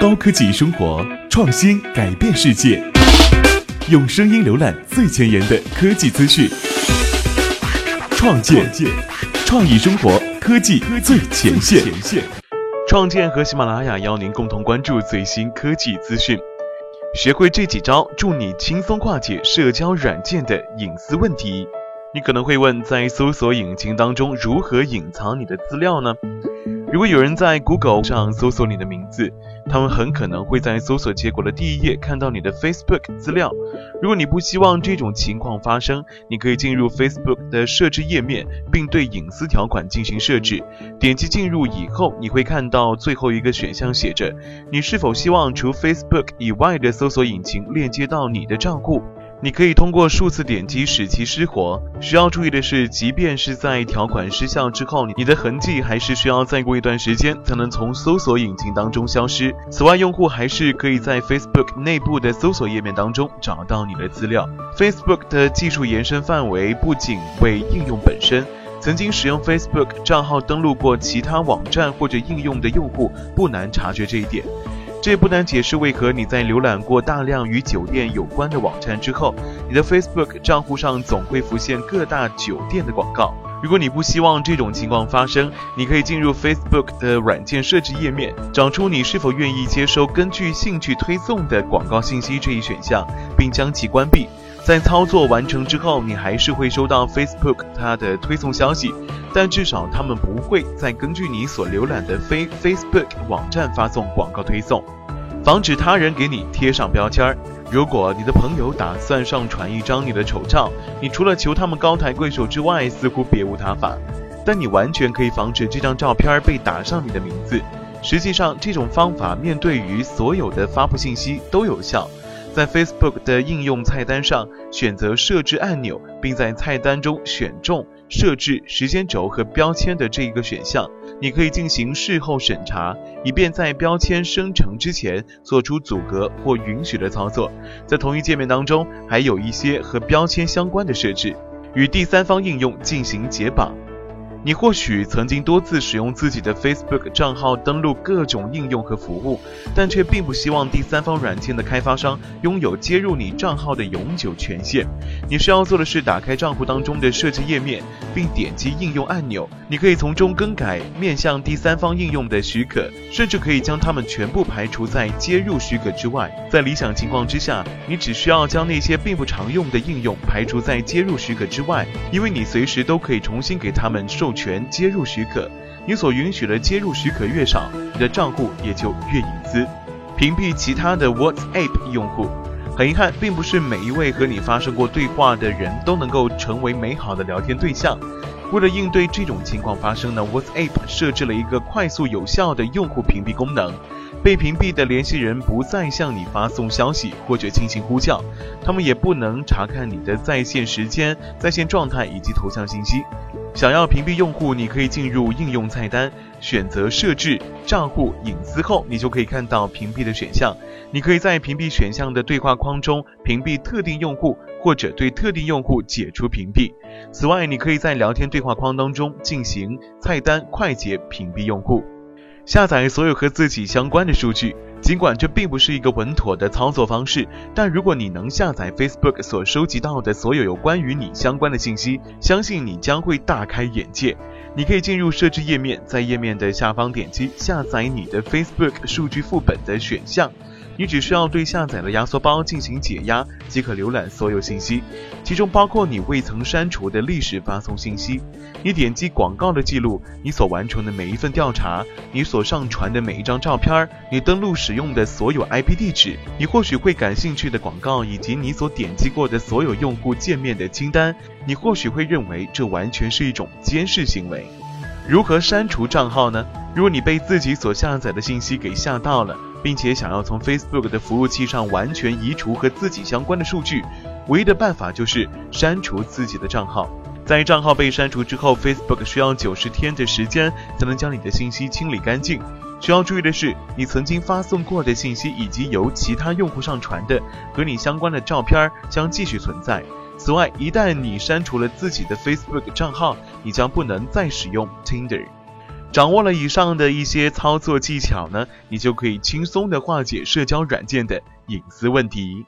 高科技生活，创新改变世界。用声音浏览最前沿的科技资讯，创建创意生活科技最前线。创建和喜马拉雅邀您共同关注最新科技资讯，学会这几招，助你轻松化解社交软件的隐私问题。你可能会问，在搜索引擎当中如何隐藏你的资料呢？如果有人在 Google 上搜索你的名字，他们很可能会在搜索结果的第一页看到你的 Facebook 资料。如果你不希望这种情况发生，你可以进入 Facebook 的设置页面，并对隐私条款进行设置。点击进入以后，你会看到最后一个选项写着：你是否希望除 Facebook 以外的搜索引擎链接到你的账户？你可以通过数次点击使其失活。需要注意的是，即便是在条款失效之后，你的痕迹还是需要再过一段时间才能从搜索引擎当中消失。此外，用户还是可以在 Facebook 内部的搜索页面当中找到你的资料。Facebook 的技术延伸范围不仅为应用本身，曾经使用 Facebook 账号登录过其他网站或者应用的用户不难察觉这一点。这不难解释为何你在浏览过大量与酒店有关的网站之后，你的 Facebook 账户上总会浮现各大酒店的广告。如果你不希望这种情况发生，你可以进入 Facebook 的软件设置页面，找出你是否愿意接收根据兴趣推送的广告信息这一选项，并将其关闭。在操作完成之后，你还是会收到 Facebook 它的推送消息，但至少他们不会再根据你所浏览的非 Facebook 网站发送广告推送，防止他人给你贴上标签儿。如果你的朋友打算上传一张你的丑照，你除了求他们高抬贵手之外，似乎别无他法。但你完全可以防止这张照片被打上你的名字。实际上，这种方法面对于所有的发布信息都有效。在 Facebook 的应用菜单上选择设置按钮，并在菜单中选中设置时间轴和标签的这一个选项，你可以进行事后审查，以便在标签生成之前做出阻隔或允许的操作。在同一界面当中，还有一些和标签相关的设置，与第三方应用进行解绑。你或许曾经多次使用自己的 Facebook 账号登录各种应用和服务，但却并不希望第三方软件的开发商拥有接入你账号的永久权限。你需要做的是打开账户当中的设置页面，并点击应用按钮。你可以从中更改面向第三方应用的许可，甚至可以将它们全部排除在接入许可之外。在理想情况之下，你只需要将那些并不常用的应用排除在接入许可之外，因为你随时都可以重新给他们授授。权接入许可，你所允许的接入许可越少，你的账户也就越隐私。屏蔽其他的 WhatsApp 用户。很遗憾，并不是每一位和你发生过对话的人都能够成为美好的聊天对象。为了应对这种情况发生呢，WhatsApp 设置了一个快速有效的用户屏蔽功能。被屏蔽的联系人不再向你发送消息或者进行呼叫，他们也不能查看你的在线时间、在线状态以及头像信息。想要屏蔽用户，你可以进入应用菜单，选择设置账户隐私后，你就可以看到屏蔽的选项。你可以在屏蔽选项的对话框中屏蔽特定用户，或者对特定用户解除屏蔽。此外，你可以在聊天对话框当中进行菜单快捷屏蔽用户。下载所有和自己相关的数据，尽管这并不是一个稳妥的操作方式，但如果你能下载 Facebook 所收集到的所有有关于你相关的信息，相信你将会大开眼界。你可以进入设置页面，在页面的下方点击下载你的 Facebook 数据副本的选项。你只需要对下载的压缩包进行解压，即可浏览所有信息，其中包括你未曾删除的历史发送信息。你点击广告的记录，你所完成的每一份调查，你所上传的每一张照片，你登录使用的所有 IP 地址，你或许会感兴趣的广告，以及你所点击过的所有用户界面的清单。你或许会认为这完全是一种监视行为。如何删除账号呢？如果你被自己所下载的信息给吓到了。并且想要从 Facebook 的服务器上完全移除和自己相关的数据，唯一的办法就是删除自己的账号。在账号被删除之后，Facebook 需要九十天的时间才能将你的信息清理干净。需要注意的是，你曾经发送过的信息以及由其他用户上传的和你相关的照片将继续存在。此外，一旦你删除了自己的 Facebook 账号，你将不能再使用 Tinder。掌握了以上的一些操作技巧呢，你就可以轻松的化解社交软件的隐私问题。